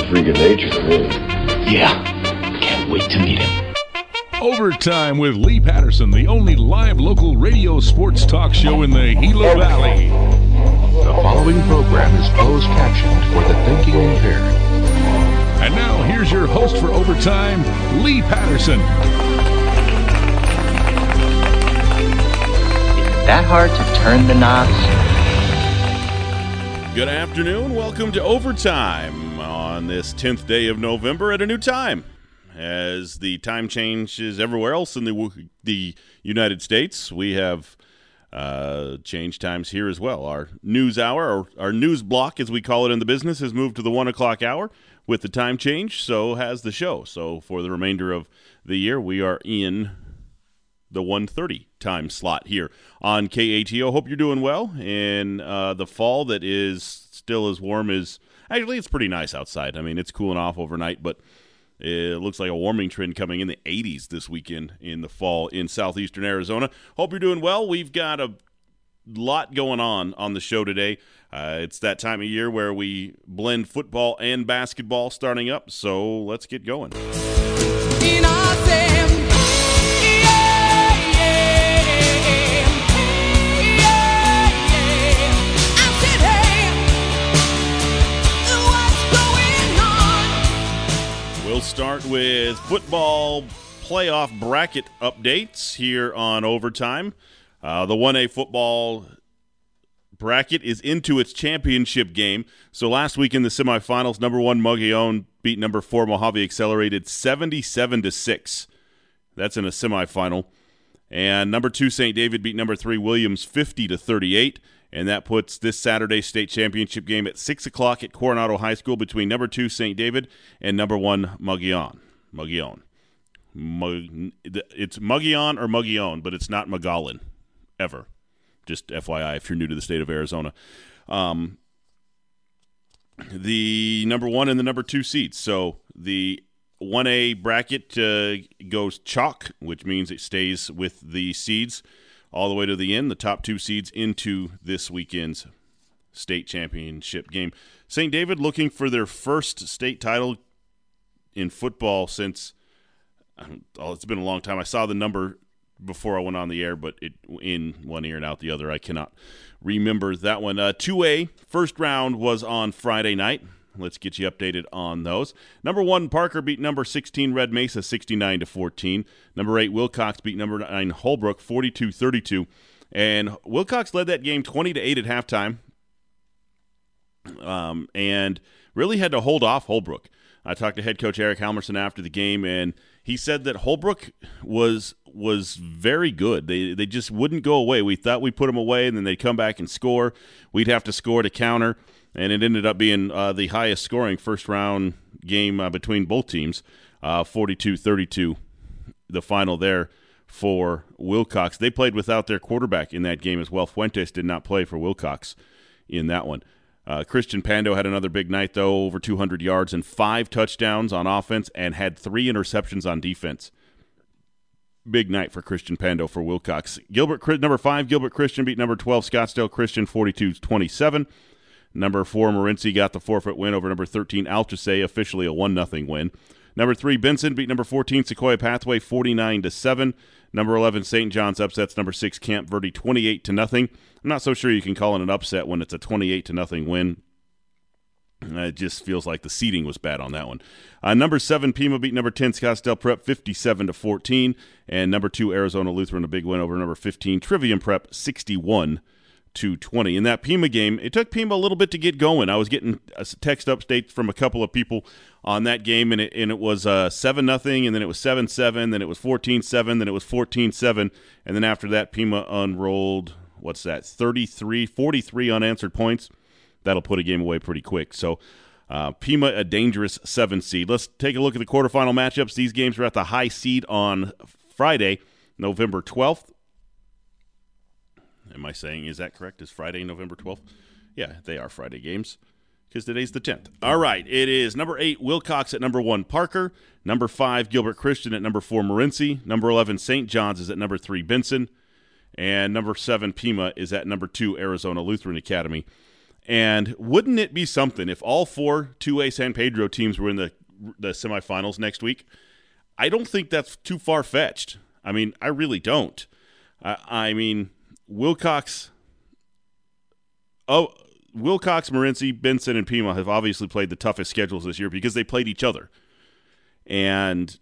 a freak of nature to me. Yeah, can't wait to meet him. Overtime with Lee Patterson, the only live local radio sports talk show in the Gila Valley. The following program is closed captioned for the thinking impaired. And now here's your host for Overtime, Lee Patterson. that hard to turn the knobs? Good afternoon. Welcome to Overtime on this 10th day of November at a new time. As the time changes everywhere else in the, the United States, we have uh, change times here as well. Our news hour, or our news block, as we call it in the business, has moved to the 1 o'clock hour with the time change. So has the show. So for the remainder of the year, we are in the 1.30 time slot here on KATO. Hope you're doing well in uh, the fall that is still as warm as actually it's pretty nice outside. I mean, it's cooling off overnight, but it looks like a warming trend coming in the 80s this weekend in the fall in southeastern Arizona. Hope you're doing well. We've got a lot going on on the show today. Uh, it's that time of year where we blend football and basketball starting up, so let's get going. Start with football playoff bracket updates here on Overtime. Uh, the 1A football bracket is into its championship game. So last week in the semifinals, number one Mogollon beat number four Mojave Accelerated 77 to 6. That's in a semifinal. And number two St. David beat number three Williams 50 to 38 and that puts this Saturday state championship game at 6 o'clock at Coronado High School between number two St. David and number one Mogollon. Mogollon. It's Mogollon or Mogollon, but it's not Mogollon, ever. Just FYI, if you're new to the state of Arizona. Um, the number one and the number two seeds. So the 1A bracket uh, goes chalk, which means it stays with the seeds all the way to the end, the top two seeds into this weekend's state championship game. St. David looking for their first state title in football since oh, it's been a long time. I saw the number before I went on the air, but it in one ear and out the other. I cannot remember that one. Uh, 2A first round was on Friday night. Let's get you updated on those. Number one, Parker beat number 16 Red Mesa 69 to 14. Number eight, Willcox beat number nine Holbrook 42 32. And Willcox led that game 20 to 8 at halftime. Um, and really had to hold off Holbrook. I talked to head coach Eric Halmerson after the game, and he said that Holbrook was was very good. They they just wouldn't go away. We thought we put them away, and then they'd come back and score. We'd have to score to counter and it ended up being uh, the highest scoring first round game uh, between both teams, uh, 42 32, the final there for Willcox. They played without their quarterback in that game as well. Fuentes did not play for Willcox in that one. Uh, Christian Pando had another big night, though, over 200 yards and five touchdowns on offense and had three interceptions on defense. Big night for Christian Pando for Willcox. Gilbert number five, Gilbert Christian beat number 12, Scottsdale Christian 42 27. Number four, Morenci got the forfeit win over number 13, Altuve, officially a 1 0 win. Number three, Benson beat number 14, Sequoia Pathway, 49 to 7. Number 11, St. John's upsets number six, Camp Verde, 28 to nothing. I'm not so sure you can call it an upset when it's a 28 to nothing win. It just feels like the seating was bad on that one. Uh, number seven, Pima beat number 10, Scottsdale Prep, 57 to 14. And number two, Arizona Lutheran, a big win over number 15, Trivium Prep, 61 to 20. In that Pima game, it took Pima a little bit to get going. I was getting text updates from a couple of people on that game, and it, and it was uh, 7 nothing, and then it was 7 7, then it was 14 7, then it was 14 7, and then after that, Pima unrolled, what's that, 33, 43 unanswered points. That'll put a game away pretty quick. So, uh, Pima, a dangerous seven seed. Let's take a look at the quarterfinal matchups. These games are at the high seed on Friday, November 12th. Am I saying is that correct? Is Friday, November 12th? Yeah, they are Friday games because today's the 10th. All right, it is number eight, Willcox at number one, Parker. Number five, Gilbert Christian at number four, Morenci. Number 11, St. John's is at number three, Benson. And number seven, Pima is at number two, Arizona Lutheran Academy. And wouldn't it be something if all four 2A San Pedro teams were in the the semifinals next week? I don't think that's too far fetched. I mean, I really don't. I, I mean, Willcox. Oh, Willcox, Morenci, Benson, and Pima have obviously played the toughest schedules this year because they played each other. And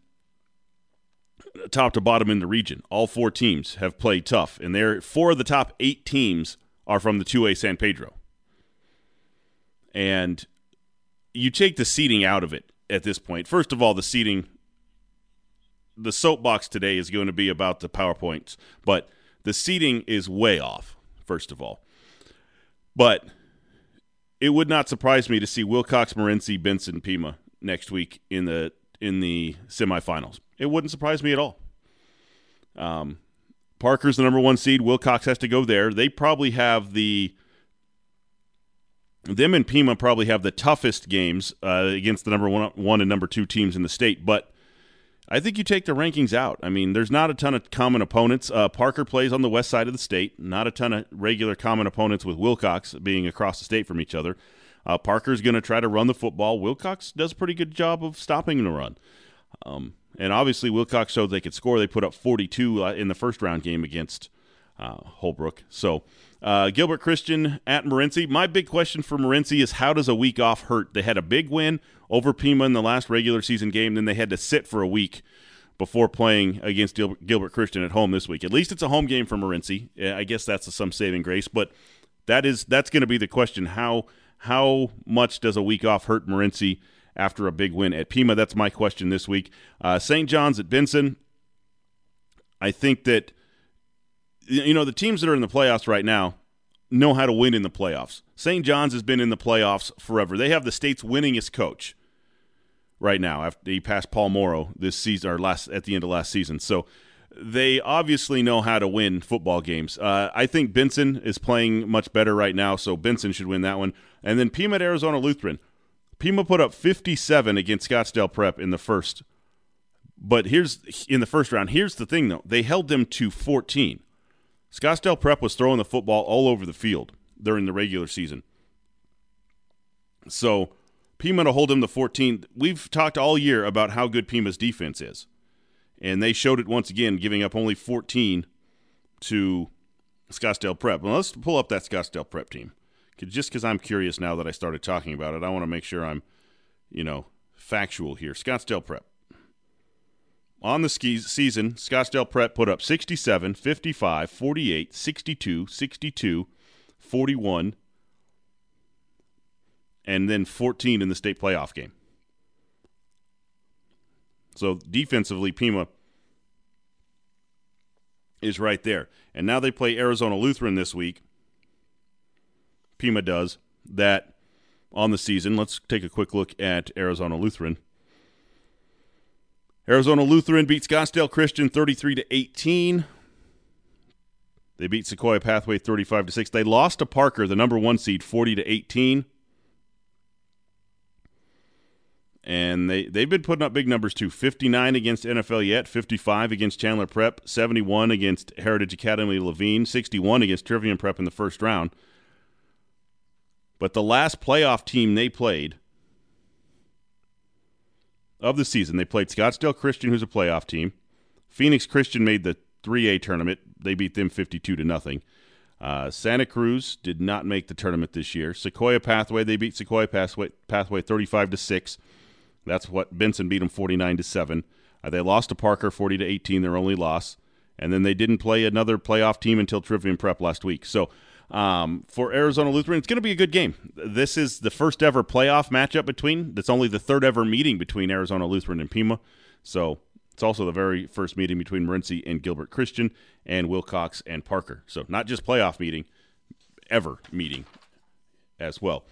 top to bottom in the region, all four teams have played tough. And they're four of the top eight teams are from the 2A San Pedro. And you take the seating out of it at this point. First of all, the seating, the soapbox today is going to be about the PowerPoints, but the seating is way off, first of all. But it would not surprise me to see Willcox, Morenci, Benson, Pima next week in the in the semifinals. It wouldn't surprise me at all. Um, Parker's the number one seed. Willcox has to go there. They probably have the them and Pima probably have the toughest games uh, against the number one, one and number two teams in the state. But I think you take the rankings out. I mean, there's not a ton of common opponents. Uh, Parker plays on the west side of the state. Not a ton of regular common opponents with Willcox being across the state from each other. Uh, Parker's going to try to run the football. Willcox does a pretty good job of stopping the run. Um, and obviously, Willcox showed they could score. They put up 42 uh, in the first round game against uh, Holbrook. So, uh, Gilbert Christian at Morenci. My big question for Morenci is how does a week off hurt? They had a big win over Pima in the last regular season game, then they had to sit for a week before playing against Gilbert Christian at home this week. At least it's a home game for Morenci. I guess that's some saving grace, but that is that's going to be the question. How how much does a week off hurt Morenci after a big win at Pima? That's my question this week. Uh, St. John's at Benson. I think that you know the teams that are in the playoffs right now know how to win in the playoffs. St. John's has been in the playoffs forever. They have the state's winningest coach right now after he passed Paul Morrow this season or last at the end of last season. So they obviously know how to win football games. Uh, I think Benson is playing much better right now, so Benson should win that one. And then Pima at Arizona Lutheran. Pima put up 57 against Scottsdale Prep in the first. But here's in the first round. Here's the thing though. They held them to 14. Scottsdale Prep was throwing the football all over the field during the regular season. So Pima to hold them to 14. We've talked all year about how good Pima's defense is. And they showed it once again, giving up only 14 to Scottsdale Prep. Well, let's pull up that Scottsdale Prep team. Just because I'm curious now that I started talking about it, I want to make sure I'm, you know, factual here. Scottsdale Prep on the ski season, Scottsdale Prep put up 67, 55, 48, 62, 62, 41, and then 14 in the state playoff game. So defensively, Pima is right there. And now they play Arizona Lutheran this week. Pima does that on the season. Let's take a quick look at Arizona Lutheran. Arizona Lutheran beat Scottsdale Christian 33 to 18. They beat Sequoia Pathway 35 to 6. They lost to Parker, the number 1 seed 40 to 18. And they, they've been putting up big numbers too 59 against NFL Yet, 55 against Chandler Prep, 71 against Heritage Academy Laveen, 61 against Trivium Prep in the first round. But the last playoff team they played of the season. They played Scottsdale Christian, who's a playoff team. Phoenix Christian made the 3A tournament. They beat them 52 to nothing. Uh, Santa Cruz did not make the tournament this year. Sequoia Pathway, they beat Sequoia Pathway, Pathway 35 to 6. That's what Benson beat them 49 to 7. Uh, they lost to Parker 40 to 18, their only loss. And then they didn't play another playoff team until Trivium Prep last week. So um, for Arizona Lutheran. It's going to be a good game. This is the first ever playoff matchup between. That's only the third ever meeting between Arizona Lutheran and Pima. So it's also the very first meeting between Morenci and Gilbert Christian and Willcox and Parker. So not just playoff meeting, ever meeting as well.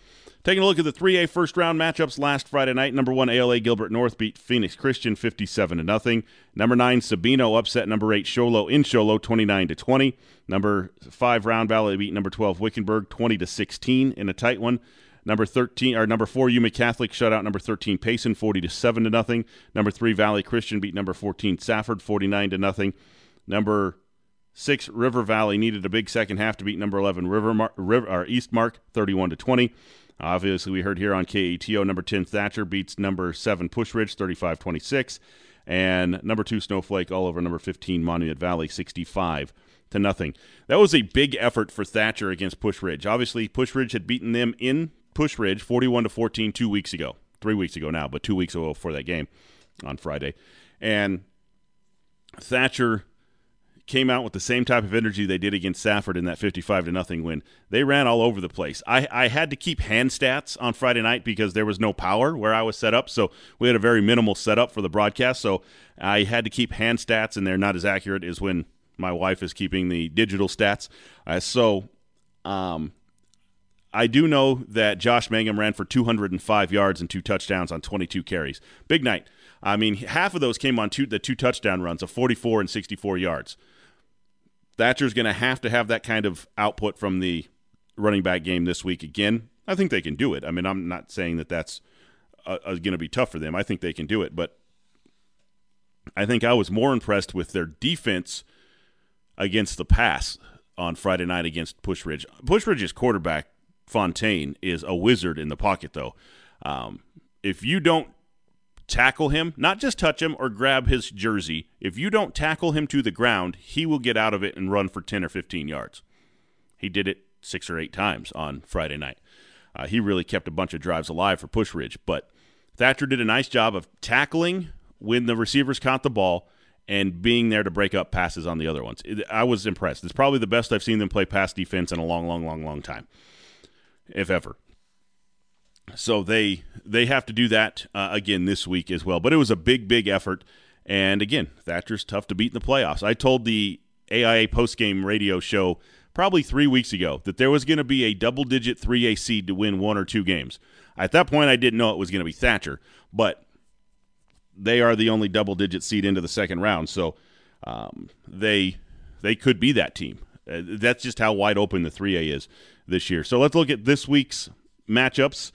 Taking a look at the 3A first round matchups last Friday night. Number one, ALA Gilbert North beat Phoenix Christian 57 to nothing. Number nine, Sabino upset number eight, Show Low in Show Low 29 to 20. Number five, Round Valley beat number 12, Wickenburg 20 to 16 in a tight one. Number 13 or number 4 Yuma Catholic shut out number 13 Payson 40 to 7 to nothing. Number 3 Valley Christian beat number 14 Safford 49 to nothing. Number Six, River Valley needed a big second half to beat number 11 River, Mar- River or Eastmark 31 to 20. Obviously, we heard here on KATO number 10 Thatcher beats number 7 Pusch Ridge 35 26. And number 2 Snowflake all over number 15 Monument Valley 65 to nothing. That was a big effort for Thatcher against Pusch Ridge. Obviously, Pusch Ridge had beaten them in Pusch Ridge 41 to 14 two weeks ago. Three weeks ago now, but two weeks ago for that game on Friday. And Thatcher came out with the same type of energy they did against Safford in that 55 to nothing win. They ran all over the place. I, I had to keep hand stats on Friday night because there was no power where I was set up, so we had a very minimal setup for the broadcast. So I had to keep hand stats, and they're not as accurate as when my wife is keeping the digital stats. Uh, so um, I do know that Josh Mangum ran for 205 yards and two touchdowns on 22 carries. Big night. I mean, half of those came on two, the two touchdown runs of 44 and 64 yards. Thatcher's going to have to have that kind of output from the running back game this week again. I think they can do it. I mean, I'm not saying that that's uh, uh going to be tough for them. I think they can do it, but I think I was more impressed with their defense against the pass on Friday night against Pusch Ridge. Pusch Ridge's quarterback Fontaine is a wizard in the pocket, though. Um, if you don't tackle him, not just touch him or grab his jersey. If you don't tackle him to the ground, he will get out of it and run for 10 or 15 yards. He did it six or eight times on Friday night. Uh, he really kept a bunch of drives alive for Pusch Ridge. But Thatcher did a nice job of tackling when the receivers caught the ball and being there to break up passes on the other ones. I was impressed. It's probably the best I've seen them play pass defense in a long, long, long, long time, if ever so they they have to do that uh, again this week as well. But it was a big, big effort. And again, Thatcher's tough to beat in the playoffs. I told the AIA postgame radio show probably three weeks ago that there was going to be a double-digit 3A seed to win one or two games. At that point, I didn't know it was going to be Thatcher, but they are the only double-digit seed into the second round, so um, they they could be that team. Uh, that's just how wide open the 3A is this year. So let's look at this week's matchups.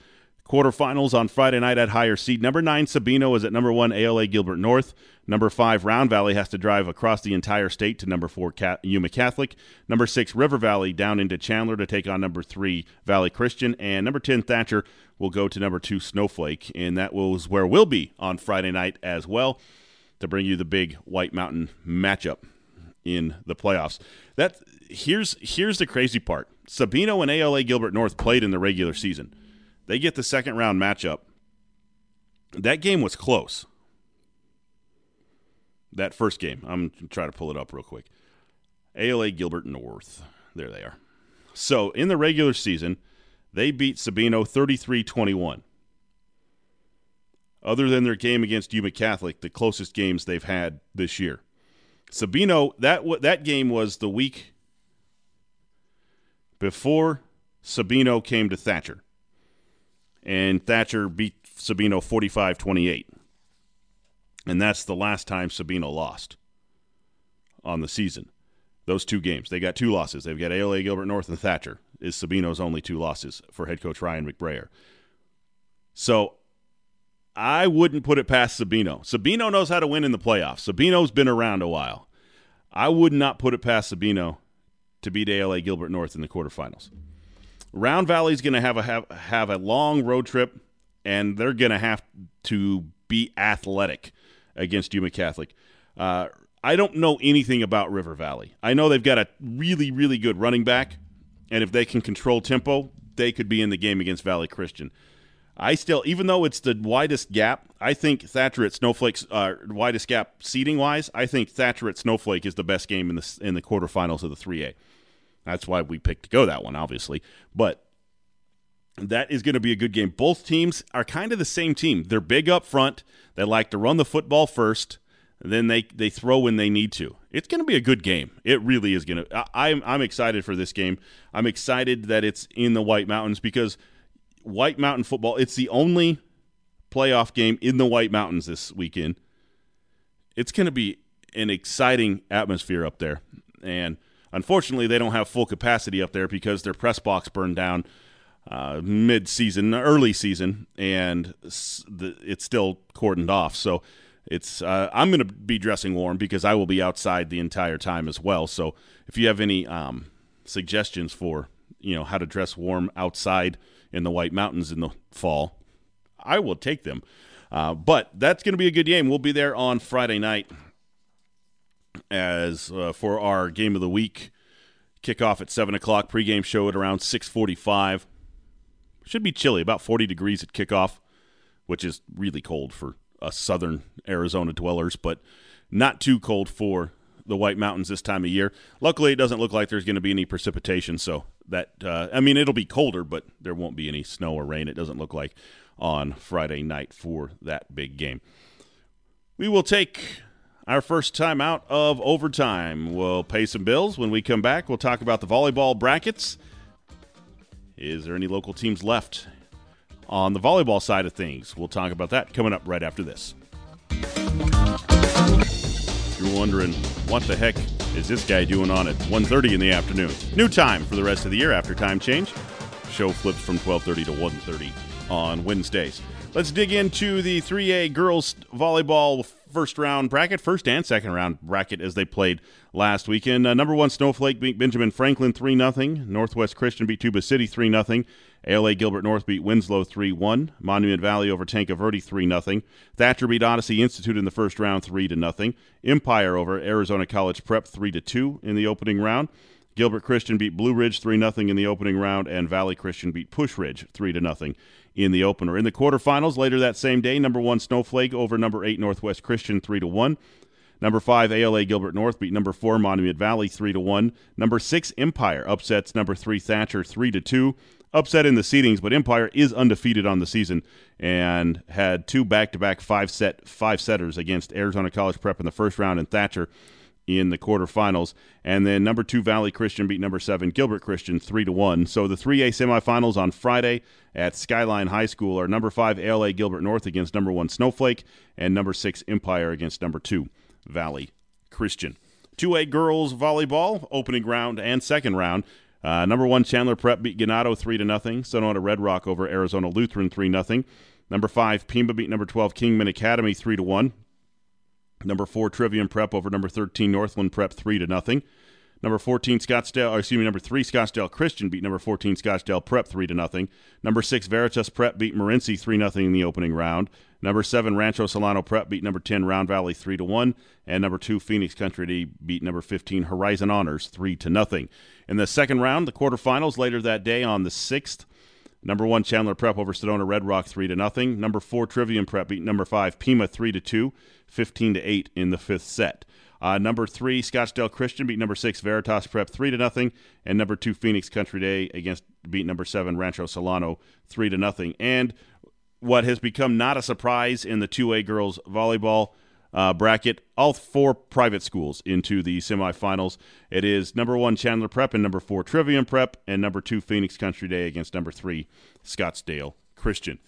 Quarterfinals on Friday night at higher seed. Number nine, Sabino is at number one, ALA Gilbert North. Number five, Round Valley has to drive across the entire state to number four, Yuma Catholic. Number six, River Valley down into Chandler to take on number three, Valley Christian. And number 10, Thatcher will go to number two, Snowflake. And that was where we'll be on Friday night as well to bring you the big White Mountain matchup in the playoffs. That here's here's the crazy part. Sabino and ALA Gilbert North played in the regular season. They get the second round matchup. That game was close. That first game. I'm trying to pull it up real quick. ALA Gilbert North. There they are. So in the regular season, they beat Sabino 33 21. Other than their game against Yuma Catholic, the closest games they've had this year. Sabino, that that game was the week before Sabino came to Thatcher and Thatcher beat Sabino 45 28. And that's the last time Sabino lost on the season. Those two games. They got two losses. They've got ALA Gilbert North and Thatcher, is Sabino's only two losses for head coach Ryan McBrayer. So I wouldn't put it past Sabino. Sabino knows how to win in the playoffs. Sabino's been around a while. I would not put it past Sabino to beat ALA Gilbert North in the quarterfinals. Round Valley is going to have a have, have a long road trip, and they're going to have to be athletic against Yuma Catholic. Uh, I don't know anything about River Valley. I know they've got a really really good running back, and if they can control tempo, they could be in the game against Valley Christian. I still, even though it's the widest gap, I think Thatcher at Snowflake's uh, widest gap seating wise. I think Thatcher at Snowflake is the best game in the in the quarterfinals of the 3A. That's why we picked to go that one, obviously. But that is going to be a good game. Both teams are kind of the same team. They're big up front. They like to run the football first, then they they throw when they need to. It's going to be a good game. It really is going to. I'm I'm excited for this game. I'm excited that it's in the White Mountains because White Mountain football. It's the only playoff game in the White Mountains this weekend. It's going to be an exciting atmosphere up there, and Unfortunately, they don't have full capacity up there because their press box burned down uh, mid-season, early season, and it's still cordoned off. So it's uh, I'm going to be dressing warm because I will be outside the entire time as well. So if you have any um, suggestions for you know how to dress warm outside in the White Mountains in the fall, I will take them. Uh, but that's going to be a good game. We'll be there on Friday night as uh, for our game of the week kickoff at seven o'clock. Pregame show at around six forty-five. Should be chilly, about forty degrees at kickoff, which is really cold for us southern Arizona dwellers, but not too cold for the White Mountains this time of year. Luckily, it doesn't look like there's going to be any precipitation, so that uh, I mean it'll be colder, but there won't be any snow or rain. It doesn't look like on Friday night for that big game. We will take our first time out of overtime. We'll pay some bills. When we come back, we'll talk about the volleyball brackets. Is there any local teams left on the volleyball side of things? We'll talk about that coming up right after this. If you're wondering what the heck is this guy doing on at 1.30 in the afternoon? New time for the rest of the year after time change. Show flips from 12.30 to 1.30 on Wednesdays. Let's dig into the 3A girls volleyball first round bracket, first and second round bracket as they played last weekend. Uh, number one Snowflake beat Benjamin Franklin 3 0. Northwest Christian beat Tuba City 3 0. ALA Gilbert North beat Winslow 3 1. Monument Valley over Tanque Verde 3 0. Thatcher beat Odyssey Institute in the first round 3 0. Empire over Arizona College Prep 3 2 in the opening round. Gilbert Christian beat Blue Ridge 3 0 in the opening round, and Valley Christian beat Pusch Ridge 3 0 in the opener. In the quarterfinals later that same day, number one Snowflake over number eight Northwest Christian 3 to 1. Number five, ALA Gilbert North beat number four Monument Valley three to one. Number six, Empire upsets number three Thatcher three to two. Upset in the seedings, but Empire is undefeated on the season and had two back-to-back five set five setters against Arizona College Prep in the first round and Thatcher in the quarterfinals. And then number two Valley Christian beat number seven Gilbert Christian three to one. So the three A semifinals on Friday at Skyline High School are number five ALA Gilbert North against number one Snowflake and number six Empire against number two Valley Christian. Two A girls volleyball opening round and second round. Uh, number one Chandler Prep beat Ganado three to nothing. Sedona Red Rock over Arizona Lutheran three nothing. Number five Pima beat number twelve Kingman Academy three to one. Number four, Trivium Prep over number 13, Northland Prep, 3 to nothing. Number 14, Scottsdale, excuse me, number 3, Scottsdale Christian beat number 14, Scottsdale Prep 3 to nothing. Number 6, Veritas Prep beat Morenci 3 nothing in the opening round. Number 7, Rancho Solano Prep beat number 10, Round Valley 3 to 1. And number 2, Phoenix Country beat number 15, Horizon Honors 3 to nothing. In the second round, the quarterfinals later that day on the 6th, Number one, Chandler Prep over Sedona Red Rock three to nothing. Number four, Trivium Prep beat number five, Pima three to two, 15 to eight in the fifth set. Uh, number three, Scottsdale Christian beat number six, Veritas Prep three to nothing, and number two, Phoenix Country Day against beat number seven, Rancho Solano three to nothing. And what has become not a surprise in the two A girls volleyball uh, bracket, all four private schools into the semifinals. It is number one Chandler Prep and number four Trivium Prep, and number two Phoenix Country Day against number three Scottsdale Christian.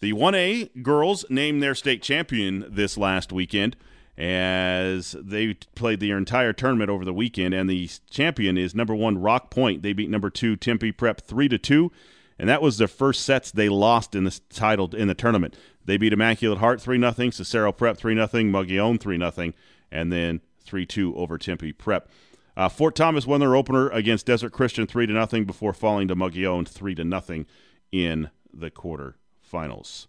The 1A girls named their state champion this last weekend as they played their entire tournament over the weekend, and the champion is number one Rock Point. They beat number two Tempe Prep three to two, and that was the first sets they lost in the title in the tournament. They beat Immaculate Heart 3 0, Cicero Prep 3 0, Mogollon 3 0, and then 3 2 over Tempe Prep. Uh, Fort Thomas won their opener against Desert Christian 3 0 before falling to Mogollon 3 0 in the quarterfinals.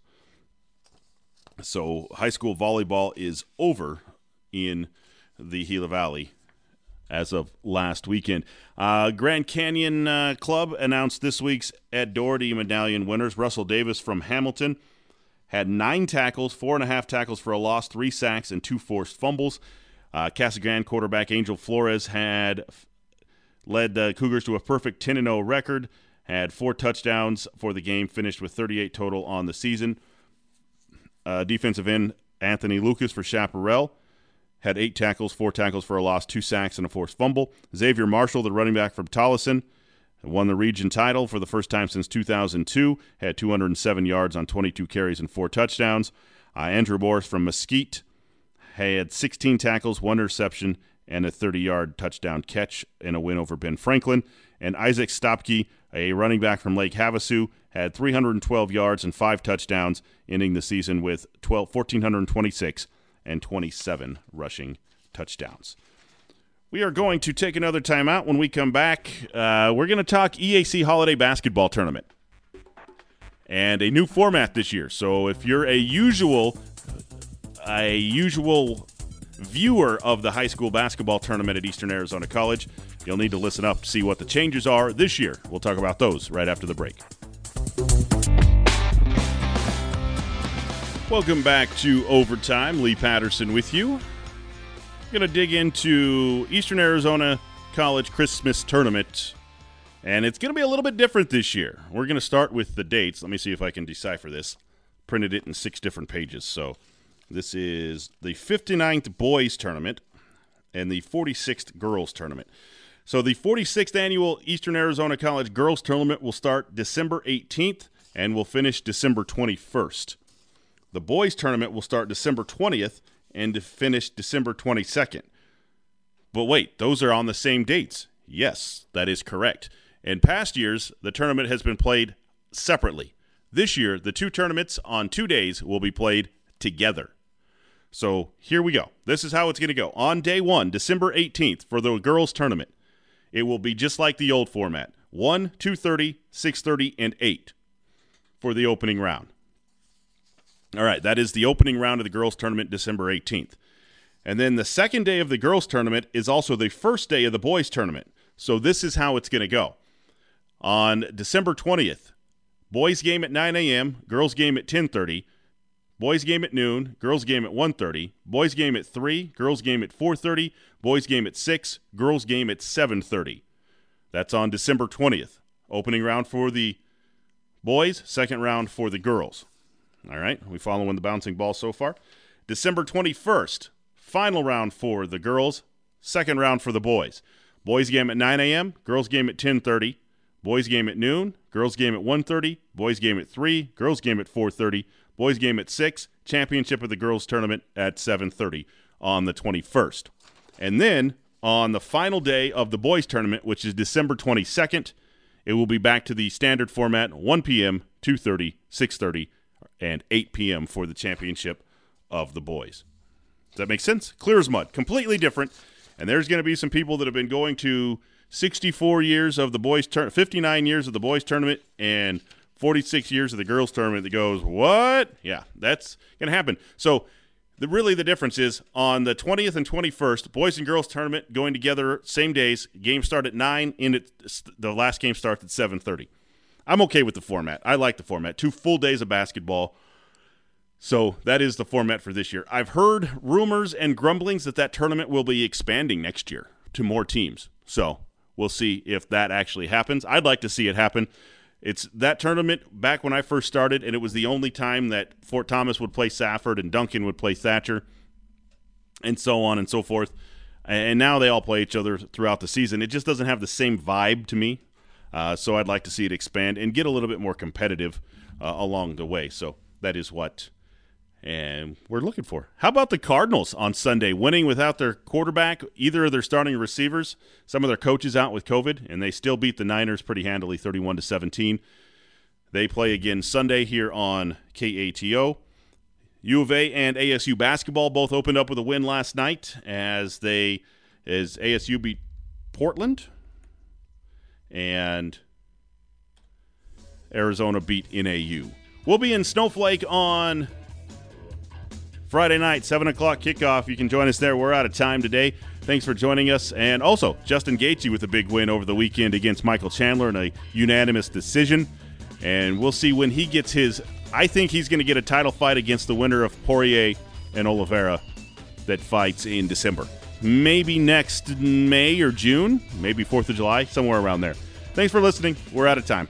So high school volleyball is over in the Gila Valley as of last weekend. Uh, Grand Canyon uh, Club announced this week's Ed Doherty medallion winners. Russell Davis from Hamilton had nine tackles, four and a half tackles for a loss, three sacks, and two forced fumbles. Uh, Casa Grande quarterback Angel Flores had led the Cougars to a perfect 10 0 record, had four touchdowns for the game, finished with 38 total on the season. Uh, defensive end Anthony Lucas for Chaparral had eight tackles, four tackles for a loss, two sacks, and a forced fumble. Xavier Marshall, the running back from Tolleson, won the region title for the first time since 2002, had 207 yards on 22 carries and four touchdowns. Uh, Andrew Morris from Mesquite had 16 tackles, one interception, and a 30 yard touchdown catch in a win over Ben Franklin. And Isaac Stopke, a running back from Lake Havasu, had 312 yards and five touchdowns, ending the season with 12, 1,426 and 27 rushing touchdowns. We are going to take another timeout. When we come back, uh, we're going to talk EAC Holiday Basketball Tournament and a new format this year. So if you're a usual, a usual viewer of the high school basketball tournament at Eastern Arizona College, you'll need to listen up to see what the changes are this year. We'll talk about those right after the break. Welcome back to Overtime. Lee Patterson with you. I'm Going to dig into Eastern Arizona College Christmas Tournament, and it's going to be a little bit different this year. We're going to start with the dates. Let me see if I can decipher this. Printed it in six different pages. So this is the 59th Boys Tournament and the 46th Girls Tournament. So the 46th annual Eastern Arizona College Girls Tournament will start December 18th and will finish December 21st. The boys tournament will start December 20th and finish December 22nd. But wait, those are on the same dates. Yes, that is correct. In past years, the tournament has been played separately. This year, the two tournaments on two days will be played together. So here we go. This is how it's going to go. On day one, December 18th, for the girls' tournament, it will be just like the old format 1, 2.30, 6.30, and 8 for the opening round. All right, that is the opening round of the girls' tournament, December 18th. And then the second day of the girls' tournament is also the first day of the boys' tournament. So this is how it's going to go. On December 20th, boys game at 9 a.m., girls game at 10:30, boys game at noon, girls game at 1:30, boys game at 3, girls game at 4:30, boys game at 6, girls game at 7:30. That's on December 20th. Opening round for the boys, second round for the girls. All right, we following the bouncing ball so far. December 21st, final round for the girls, second round for the boys. Boys game at 9 a.m., girls game at 10:30, boys game at noon, girls game at 1:30, boys game at 3, girls game at 4:30, boys game at 6, championship of the girls tournament at 7:30 on the 21st. And then on the final day of the boys tournament, which is December 22nd, it will be back to the standard format 1 p.m., 2:30, 6:30, and 8 p.m. for the championship of the boys. Does that make sense? Clear as mud. Completely different. And there's going to be some people that have been going to 64 years of the boys tournament, 59 years of the boys tournament, and 46 years of the girls tournament that goes, what? Yeah, that's going to happen. So, the, really the difference is on the 20th and 21st, boys and girls tournament going together same days. Games start at 9, and it, the last game starts at 7:30. I'm okay with the format. I like the format. Two full days of basketball. So that is the format for this year. I've heard rumors and grumblings that that tournament will be expanding next year to more teams. So we'll see if that actually happens. I'd like to see it happen. It's that tournament back when I first started, and it was the only time that Fort Thomas would play Safford and Duncan would play Thatcher, and so on and so forth. And now they all play each other throughout the season. It just doesn't have the same vibe to me. Uh, so I'd like to see it expand and get a little bit more competitive uh, along the way. So that is what and we're looking for. How about the Cardinals on Sunday, winning without their quarterback, either of their starting receivers, some of their coaches out with COVID, and they still beat the Niners pretty handily, 31 to 17. They play again Sunday here on KATO. U of A and ASU basketball both opened up with a win last night as they as ASU beat Portland and Arizona beat NAU. We'll be in Snowflake on Friday night, 7 o'clock kickoff. You can join us there. We're out of time today. Thanks for joining us. And also, Justin Gaethje with a big win over the weekend against Michael Chandler in a unanimous decision. And we'll see when he gets his. I think he's going to get a title fight against the winner of Poirier and Oliveira that fights in December. Maybe next May or June, maybe 4th of July, somewhere around there. Thanks for listening. We're out of time.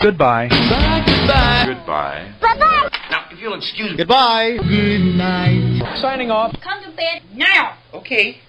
Goodbye. Goodbye. Bye-bye. Now, if you'll excuse me. Goodbye. Good night. Signing off. Come to bed now. Okay.